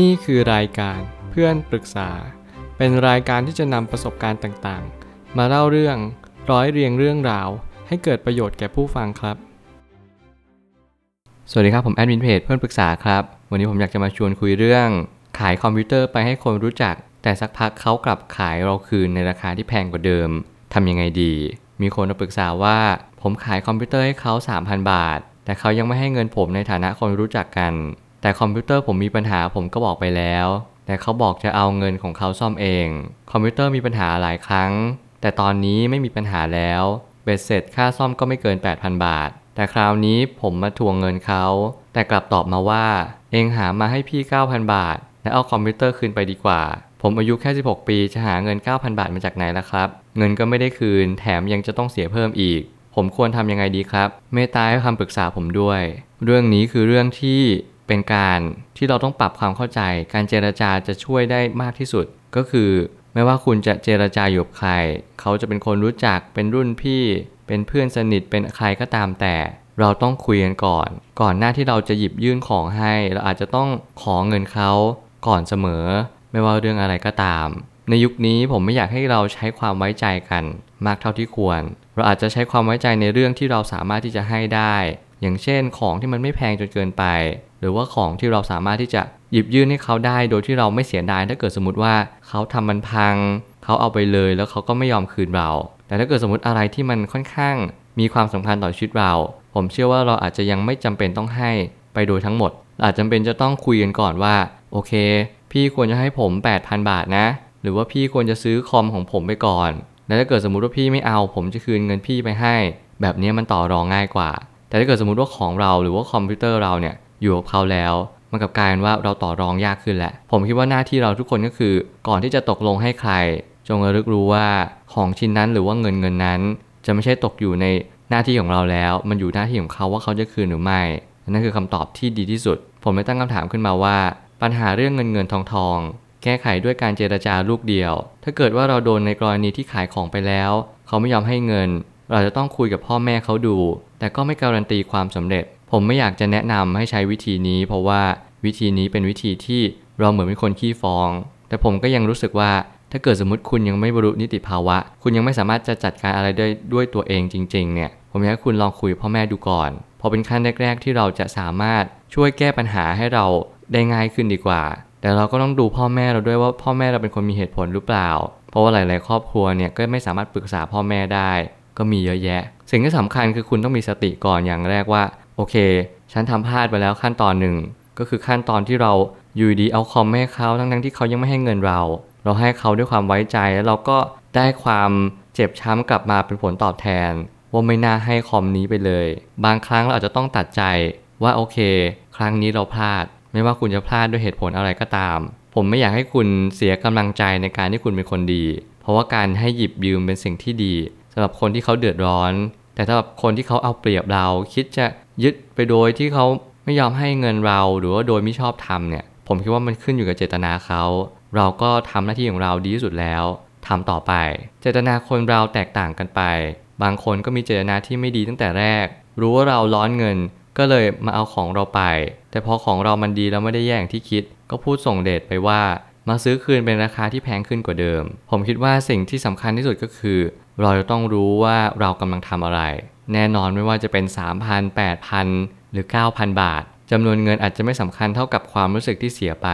นี่คือรายการเพื่อนปรึกษา เป็นรายการที่จะนำประสบการณ์ต่างๆ มาเล่าเรื่องร้อยเรียงเรื่องราว ให้เกิดประโยชน์แก่ผู้ฟังครับ สวัสดีครับผมแอดมินเพจเพื่อนปรึกษาครับ วันนี้ผมอยากจะมาชวนคุยเรื่อง ขายคอมพิวเตอร์ไปให้คนรู้จัก แต่สักพักเขากลับขายเราคืนในราคาที่แพงกว่าเดิมทำยังไงดี มีคนมาปรึกษาว่า ผมขายคอมพิวเตอร์ให้เขา3,000 บาท แต่เขายังไม่ให้เงินผมในฐานะคนรู้จักกัน แต่คอมพิวเตอร์ผมมีปัญหาผมก็บอกไปแล้ว แต่เขาบอกจะเอาเงินของเขาซ่อมเอง คอมพิวเตอร์มีปัญหาหลายครั้ง แต่ตอนนี้ไม่มีปัญหาแล้ว เบ็ดเสร็จค่าซ่อมก็ไม่เกิน 8,000 บาท แต่คราวนี้ผมมาทวงเงินเขา แต่กลับตอบมาว่า เองหามาให้พี่ 9,000 บาท และเอาคอมพิวเตอร์คืนไปดีกว่า ผมอายุแค่ 16 ปีจะหาเงิน 9,000 บาทมาจากไหนล่ะครับ เงินก็ไม่ได้คืน แถมยังจะต้องเสียเพิ่มอีก ผมควรทำยังไงดีครับ เมตตาให้คำปรึกษาผมด้วย เรื่องนี้คือเรื่องที่ เป็นการที่เราต้องปรับความเข้าใจ การเจรจาจะช่วยได้มากที่สุด ก็คือ ไม่ว่าคุณจะเจรจาอยู่กับใคร เขาจะเป็นคนรู้จักเป็นรุ่นพี่ เป็นเพื่อนสนิทเป็นใครก็ตามแต่ เราต้องคุยกันก่อน ก่อนหน้าที่เราจะหยิบยื่นของให้ เราอาจจะต้องขอเงินเขาก่อนเสมอ ไม่ว่าเรื่องอะไรก็ตาม ในยุคนี้ผมไม่อยากให้เราใช้ความไว้ใจกัน มากเท่าที่ควร เราอาจจะใช้ความไว้ใจในเรื่องที่เราสามารถที่จะให้ได้ อย่างเช่นของที่มันไม่แพงจนเกินไป หรือว่าของที่เราสามารถที่จะหยิบยื่นให้เขาได้ โดยที่เราไม่เสียดายถ้าเกิดสมมติว่าเขาทำมันพัง เขาเอาไปเลยแล้วเขาก็ไม่ยอมคืนเรา แต่ถ้าเกิดสมมติอะไรที่มันค่อนข้าง มีความสำคัญต่อชีวิตเรา ผมเชื่อว่าเราอาจจะยังไม่จำเป็นต้องให้ไปโดยทั้งหมด อาจจำเป็นจะต้องคุยกันก่อนว่า โอเค พี่ควรจะให้ผม 8,000 บาทนะ หรือว่าพี่ควรจะซื้อคอมของผมไปก่อน แล้วถ้าเกิดสมมติว่าพี่ไม่เอา ผมจะคืนเงินพี่ไปให้ แบบนี้มันต่อรองง่ายกว่า แต่ถ้าเกิดสมมติว่าของเราหรือว่าคอมพิวเตอร์เราเนี่ย อยู่กับเขาแล้ว มันกลับกลายเป็นว่าเราต่อรองยากขึ้นแหละ ผมคิดว่าหน้าที่เราทุกคนก็คือ ก่อนที่จะตกลงให้ใคร จงระลึกรู้ว่าของชิ้นนั้นหรือว่าเงินเงินนั้น จะไม่ใช่ตกอยู่ในหน้าที่ของเราแล้ว มันอยู่หน้าที่ของเขาว่าเขาจะคืนหรือไม่นั่นคือคำตอบที่ดีที่สุด ผมเลยตั้งคำถามขึ้นมาว่า ปัญหาเรื่องเงินเงินทองทองแก้ไขด้วยการเจรจาลูกเดียว ถ้าเกิดว่าเราโดนในกรณีที่ขายของไปแล้ว เขาไม่ยอมให้เงิน เราจะต้องคุยกับพ่อแม่เขาดู แต่ก็ไม่การันตีความสำเร็จ ผมไม่อยากจะแนะนำให้ใช้วิธีนี้ เพราะว่าวิธีนี้เป็นวิธีที่เราเหมือนเป็นคนขี้ฟ้อง แต่ผมก็ยังรู้สึกว่าถ้าเกิดสมมติคุณยังไม่บรรลุนิติภาวะ คุณยังไม่สามารถจะจัดการอะไรได้ด้วยตัวเองจริง ๆ เนี่ย ผมอยากให้คุณลองคุยพ่อแม่ดูก่อน พอเป็นขั้นแรก ๆ ที่เราจะสามารถช่วยแก้ปัญหาให้เราได้ง่ายขึ้นดีกว่า แต่เราก็ต้องดูพ่อแม่เราด้วยว่าพ่อแม่เราเป็นคนมีเหตุผลหรือเปล่า เพราะว่าหลาย ๆ ครอบครัวเนี่ยก็ไม่สามารถปรึกษาพ่อแม่ได้ ก็มีเยอะแยะ สิ่งที่สำคัญคือคุณต้องมีสติก่อนอย่างแรกว่า โอเค ฉันทำพลาดไปแล้วขั้นตอนหนึ่ง ก็คือขั้นตอนที่เราอยู่ดีเอาคอมให้เขาทั้งๆที่เขายังไม่ให้เงินเรา เราให้เขาด้วยความไว้ใจแล้วเราก็ได้ความเจ็บช้ำกลับมาเป็นผลตอบแทน ว่าไม่น่าให้คอมนี้ไปเลย บางครั้งเราอาจจะต้องตัดใจว่าโอเค ครั้งนี้เราพลาด ไม่ว่าคุณจะพลาดด้วยเหตุผลอะไรก็ตาม ผมไม่อยากให้คุณเสียกำลังใจในการที่คุณเป็นคนดี เพราะว่าการให้หยิบยืมเป็นสิ่งที่ดีสำหรับคนที่เขาเดือดร้อน แต่สำหรับคนที่เขาเอาเปรียบเราคิดจะ ยึดไปโดยที่เขาไม่ยอมให้เงินเราหรือว่าโดยไม่ชอบทำเนี่ย ผมคิดว่ามันขึ้นอยู่กับเจตนาเขา เราก็ทำหน้าที่ของเราดีที่สุดแล้วทำต่อไป เจตนาคนเราแตกต่างกันไป บางคนก็มีเจตนาที่ไม่ดีตั้งแต่แรก รู้ว่าเราร้อนเงินก็เลยมาเอาของเราไป แต่พอของเรามันดีแล้วไม่ได้แย่อย่างที่คิด ก็พูดส่งเดชไปว่ามาซื้อคืนเป็นราคาที่แพงขึ้นกว่าเดิม ผมคิดว่าสิ่งที่สำคัญที่สุดก็คือ เราจะต้องรู้ว่าเรากำลังทำอะไร แน่นอนไม่ว่าจะเป็น 3,000 8,000 หรือ 9,000 บาทจำนวนเงินอาจจะไม่สำคัญเท่ากับความรู้สึกที่เสียไป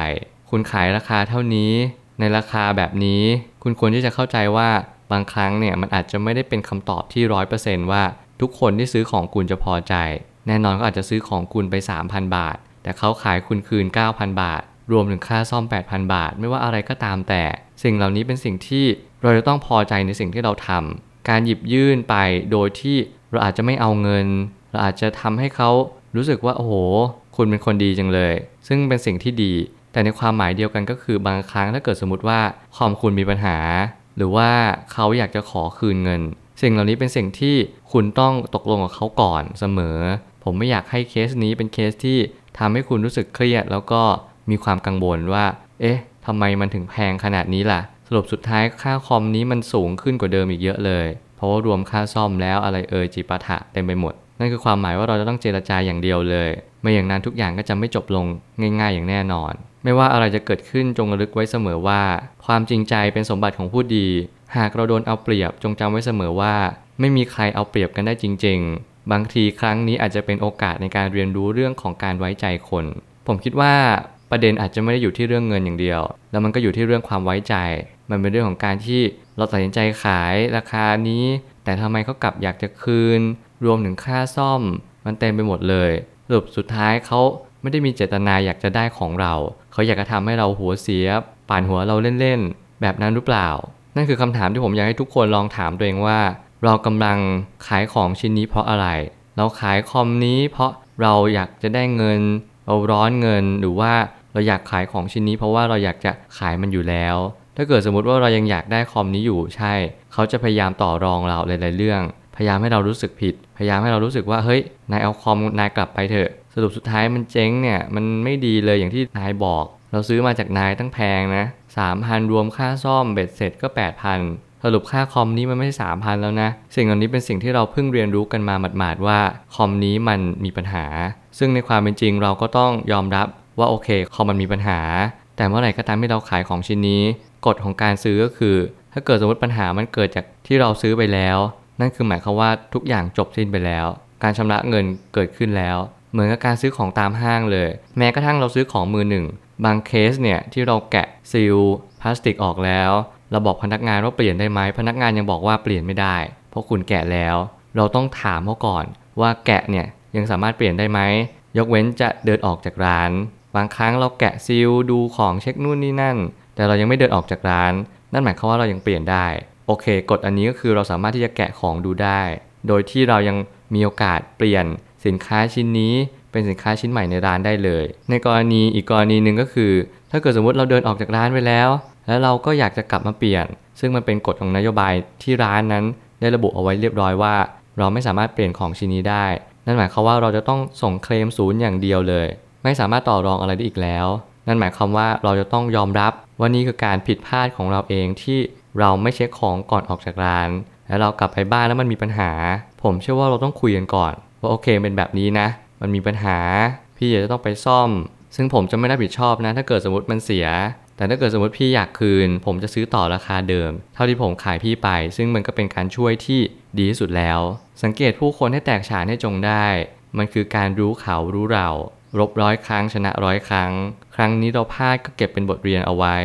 คุณขายราคาเท่านี้ ในราคาแบบนี้ คุณควรที่จะเข้าใจว่าบางครั้งเนี่ยมันอาจจะไม่ได้เป็นคำตอบที่ร้อยเปอร์เซนต์ว่า ทุกคนที่ซื้อของคุณจะพอใจ แน่นอนก็อาจจะซื้อของคุณไป 3,000 บาท แต่เขาขายคุณคืน 9,000 บาท รวมถึงค่าซ่อม 8,000 บาท ไม่ว่าอะไรก็ตามแต่ สิ่งเหล่านี้เป็นสิ่งที่เราจะต้องพอใจในสิ่งที่เราทำการหยิบยื่นไปโดยที่ เราอาจจะไม่เอาเงิน เราอาจจะทำให้เขารู้สึกว่าโอ้โห คุณเป็นคนดีจังเลย ซึ่งเป็นสิ่งที่ดี แต่ในความหมายเดียวกันก็คือบางครั้งถ้าเกิดสมมติว่าคอมคุณมีปัญหา หรือว่าเขาอยากจะขอคืนเงิน สิ่งเหล่านี้เป็นสิ่งที่คุณต้องตกลงกับเขาก่อนเสมอ ผมไม่อยากให้เคสนี้เป็นเคสที่ทำให้คุณรู้สึกเครียด แล้วก็มีความกังวลว่า เอ๊ะทำไมมันถึงแพงขนาดนี้ล่ะ สรุปสุดท้ายค่าคอมนี้มันสูงขึ้นกว่าเดิมอีกเยอะเลย เพราะว่ารวมค่าซ่อมแล้วอะไรเอ่ยจิปาถะเต็มไปหมด นั่นคือความหมายว่าเราจะต้องเจรจาอย่างเดียวเลย ไม่อย่างนั้นทุกอย่างก็จะไม่จบลงง่าย ๆ อย่างแน่นอน ไม่ว่าอะไรจะเกิดขึ้นจงระลึกไว้เสมอว่า ความจริงใจเป็นสมบัติของผู้ดี หากเราโดนเอาเปรียบจงจำไว้เสมอว่า ไม่มีใครเอาเปรียบกันได้จริง ๆ บางทีครั้งนี้อาจจะเป็นโอกาสในการเรียนรู้เรื่องของการไว้ใจคน ผมคิดว่าประเด็นอาจจะไม่ได้อยู่ที่เรื่องเงินอย่างเดียว แล้วมันก็อยู่ที่เรื่องความไว้ใจ มันเป็นเรื่องของการที่ เราตัดสินใจขายราคานี้ แต่ทำไมเขากลับอยากจะคืน รวมถึงค่าซ่อม มันเต็มไปหมดเลยสรุปสุดท้ายเขาไม่ได้มีเจตนาอยากจะได้ของเรา เขาอยากจะทำให้เราหัวเสียป่านหัวเราเล่นๆ แบบนั้นหรือเปล่า นั่นคือคำถามที่ผมอยากให้ทุกคนลองถามตัวเองว่า เรากำลังขายของชิ้นนี้เพราะอะไร เราขายคอมนี้เพราะเราอยากจะได้เงิน เราร้อนเงินหรือว่าเราอยากขายของชิ้นนี้เพราะว่าเราอยากจะขายมันอยู่แล้ว ถ้าเกิดสมมติว่าเรายังอยากได้คอมนี้อยู่ใช่ เขาจะพยายามต่อรองเราหลายๆเรื่อง พยายามให้เรารู้สึกผิด พยายามให้เรารู้สึกว่าเฮ้ยนายเอาคอมนายกลับไปเถอะ สรุปสุดท้ายมันเจ๊งเนี่ยมันไม่ดีเลยอย่างที่นายบอก เราซื้อมาจากนายตั้งแพงนะสามพันรวมค่าซ่อมเบ็ดเสร็จก็แปดพันสรุปค่าคอมนี้มันไม่ใช่สามพันแล้วนะ สิ่งเหล่านี้เป็นสิ่งที่เราเพิ่งเรียนรู้กันมาหมาดๆว่าคอมนี้มันมีปัญหา ซึ่งในความเป็นจริงเราก็ต้องยอมรับว่าโอเคคอมมันมีปัญหา แต่เมื่อไหร่ก็ตามที่เราขายของชิ้นนี้ กฎของการซื้อก็คือ ถ้าเกิดสมมติปัญหามันเกิดจากที่เราซื้อไปแล้ว นั่นคือหมายความว่าทุกอย่างจบสิ้นไปแล้ว การชำระเงินเกิดขึ้นแล้ว เหมือนกับการซื้อของตามห้างเลย แม้กระทั่งเราซื้อของมือหนึ่งบางเคสเนี่ยที่เราแกะซีลพลาสติกออกแล้วเราบอกพนักงานว่าเปลี่ยนได้ไหมพนักงานยังบอกว่าเปลี่ยนไม่ได้ เพราะคุณแกะแล้ว เราต้องถามเขาก่อนว่าแกะเนี่ยยังสามารถเปลี่ยนได้ไหมยกเว้นจะเดินออกจากร้าน บางครั้งเราแกะซีลดูของเช็คนู่นนี่นั่น แต่เรายังไม่เดินออกจากร้าน นั่นหมายความว่าเรายังเปลี่ยนได้ โอเค กฎอันนี้ก็คือเราสามารถที่จะแกะของดูได้ โดยที่เรายังมีโอกาสเปลี่ยนสินค้าชิ้นนี้เป็นสินค้าชิ้นใหม่ในร้านได้เลย ในกรณีอีกกรณีหนึ่งก็คือ ถ้าเกิดสมมติเราเดินออกจากร้านไปแล้ว แล้วเราก็อยากจะกลับมาเปลี่ยน ซึ่งมันเป็นกฎของนโยบายที่ร้านนั้น ได้ระบุเอาไว้เรียบร้อยว่า เราไม่สามารถเปลี่ยนของชิ้นนี้ได้ นั่นหมายความว่าเราจะต้องส่งเคลมศูนย์อย่างเดียวเลย ไม่สามารถต่อรองอะไรได้อีกแล้ว นั่นหมายความว่าเราจะต้องยอมรับว่านี่คือการผิดพลาดของเราเองที่เราไม่เช็คของก่อนออกจากร้าน แล้วเรากลับไปบ้านแล้วมันมีปัญหา ผมเชื่อว่าเราต้องคุยกันก่อน ว่าโอเคเป็นแบบนี้นะ มันมีปัญหา พี่จะต้องไปซ่อม ซึ่งผมจะไม่รับผิดชอบนะ ถ้าเกิดสมมติมันเสีย แต่ถ้าเกิดสมมติพี่อยากคืน ผมจะซื้อต่อราคาเดิม เท่าที่ผมขายพี่ไป ซึ่งมันก็เป็นการช่วยที่ดีที่สุดแล้ว สังเกตผู้คนให้แตกฉานให้จงได้ มันคือการรู้เขารู้เรา รบร้อยครั้งชนะร้อยครั้ง ครั้งนี้เราพลาดก็เก็บเป็นบทเรียนเอาไว้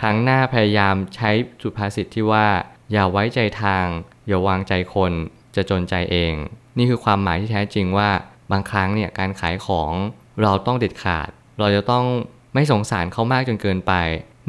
ครั้งหน้าพยายามใช้สุภาษิตที่ว่า อย่าไว้ใจทาง อย่าวางใจคนจะจนใจเอง นี่คือความหมายที่แท้จริงว่า บางครั้งเนี่ยการขายของเราต้องเด็ดขาด เราจะต้องไม่สงสารเขามากจนเกินไป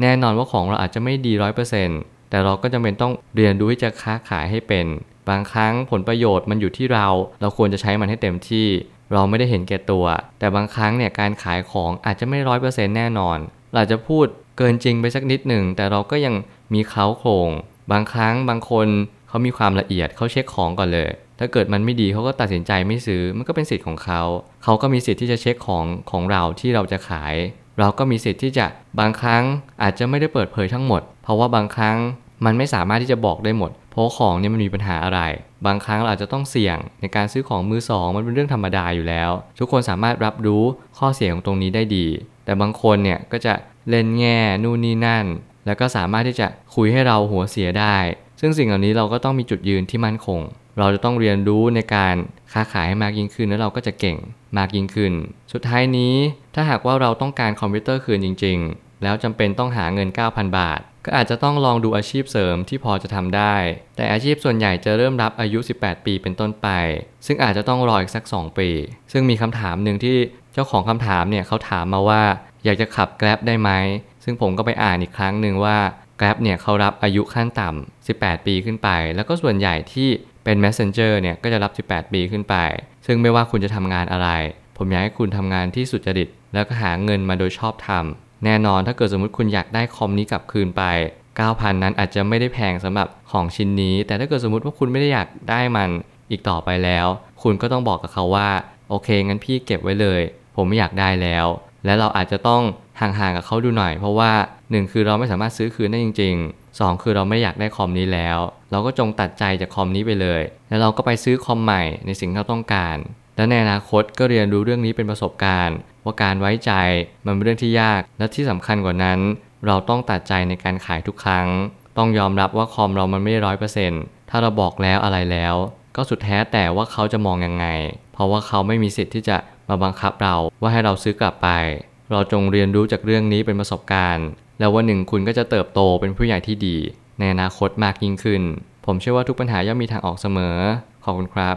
แน่นอนว่าของเราอาจจะไม่ดีร้อยเปอร์เซ็นต์แต่เราก็จำเป็นต้องเรียนรู้ที่จะค้าขายให้เป็น บางครั้งผลประโยชน์มันอยู่ที่เรา เราควรจะใช้มันให้เต็มที่ เราไม่ได้เห็นแก่ตัว แต่บางครั้งเนี่ยการขายของอาจจะไม่ร้อยเปอร์เซ็นต์แน่นอนเราจะพูดเกินจริงไปสักนิดหนึ่ง แต่เราก็ยังมีเขาโครง บางครั้งบางคนเขามีความละเอียดเขาเช็คของก่อนเลย ถ้าเกิดมันไม่ดีเขาก็ตัดสินใจไม่ซื้อมันก็เป็นสิทธิ์ของเขา เขาก็มีสิทธิ์ที่จะเช็คของของเราที่เราจะขาย เราก็มีสิทธิ์ที่จะบางครั้งอาจจะไม่ได้เปิดเผยทั้งหมด เพราะว่าบางครั้งมันไม่สามารถที่จะบอกได้หมด เพราะของเนี่ยมันมีปัญหาอะไร บางครั้งเราอาจจะต้องเสี่ยงในการซื้อของมือสองมันเป็นเรื่องธรรมดาอยู่แล้ว ทุกคนสามารถรับรู้ข้อเสียของตรงนี้ได้ดี แต่บางคนเนี่ยก็จะเล่นแง่นู่นนี่นั่น แล้วก็สามารถที่จะคุยให้เราหัวเสียได้ ซึ่งสิ่งเหล่านี้เราก็ต้องมีจุดยืนที่มั่นคง เราจะต้องเรียนรู้ในการค้าขายให้มากยิ่งขึ้นแล้วเราก็จะเก่งมากยิ่งขึ้น สุดท้ายนี้ถ้าหากว่าเราต้องการคอมพิวเตอร์คืนจริง ๆ แล้วจำเป็นต้องหาเงิน 9,000 บาท ก็อาจจะต้องลองดูอาชีพเสริมที่พอจะทำได้ แต่อาชีพส่วนใหญ่จะเริ่มรับอายุ 18 ปีเป็นต้นไป ซึ่งอาจจะต้องรออีกสัก 2 ปี ซึ่งมีคำถามหนึ่งที่เจ้าของคำถามเนี่ยเขาถามมาว่า อยากจะขับ Grab ได้ไหม ซึ่งผมก็ไปอ่านอีกครั้งหนึ่งว่า Grab เนี่ยเขารับอายุขั้นต่ำ18 ปีขึ้นไป แล้วก็ส่วนใหญ่ที่เป็น Messenger เนี่ยก็จะรับ 18 ปีขึ้นไป ซึ่งไม่ว่าคุณจะทำงานอะไร ผมอยากให้คุณทำงานที่สุจริต แล้วก็หาเงินมาโดยชอบธรรม แน่นอนถ้าเกิดสมมติคุณอยากได้คอมนี้กลับคืนไป 9,000 นั้นอาจจะไม่ได้แพงสำหรับของชิ้นนี้ แต่ถ้าเกิดสมมติว่าคุณไม่ได้อยากได้มันอีกต่อไปแล้ว คุณก็ต้องบอกกับเขาว่า โอเค งั้นพี่เก็บไว้เลย ผมไม่อยากได้แล้ว และเราอาจจะต้องห่างๆกับเขาดูหน่อย เพราะว่า 1 คือเราไม่สามารถซื้อคืนได้จริง ๆ 2 คือเราไม่อยากได้คอมนี้แล้ว เราก็จงตัดใจจากคอมนี้ไปเลย แล้วเราก็ไปซื้อคอมใหม่ในสิ่งที่เราต้องการ และในอนาคตก็เรียนรู้เรื่องนี้เป็นประสบการณ์ ว่าการไว้ใจมันเป็นเรื่องที่ยากและที่สำคัญกว่านั้น เราต้องตัดใจในการขายทุกครั้ง ต้องยอมรับว่าคอมเรามันไม่ร้อยเปอร์เซ็นต์ถ้าเราบอกแล้วอะไรแล้ว ก็สุดแท้แต่ว่าเขาจะมองยังไง เพราะว่าเขาไม่มีสิทธิ์ที่จะมาบังคับเราว่าให้เราซื้อกลับไป เราจงเรียนรู้จากเรื่องนี้เป็นประสบการณ์ แล้ววันหนึ่งคุณก็จะเติบโตเป็นผู้ใหญ่ที่ดี ในอนาคตมากยิ่งขึ้น ผมเชื่อว่าทุกปัญหาย่อมมีทางออกเสมอ ขอบคุณครับ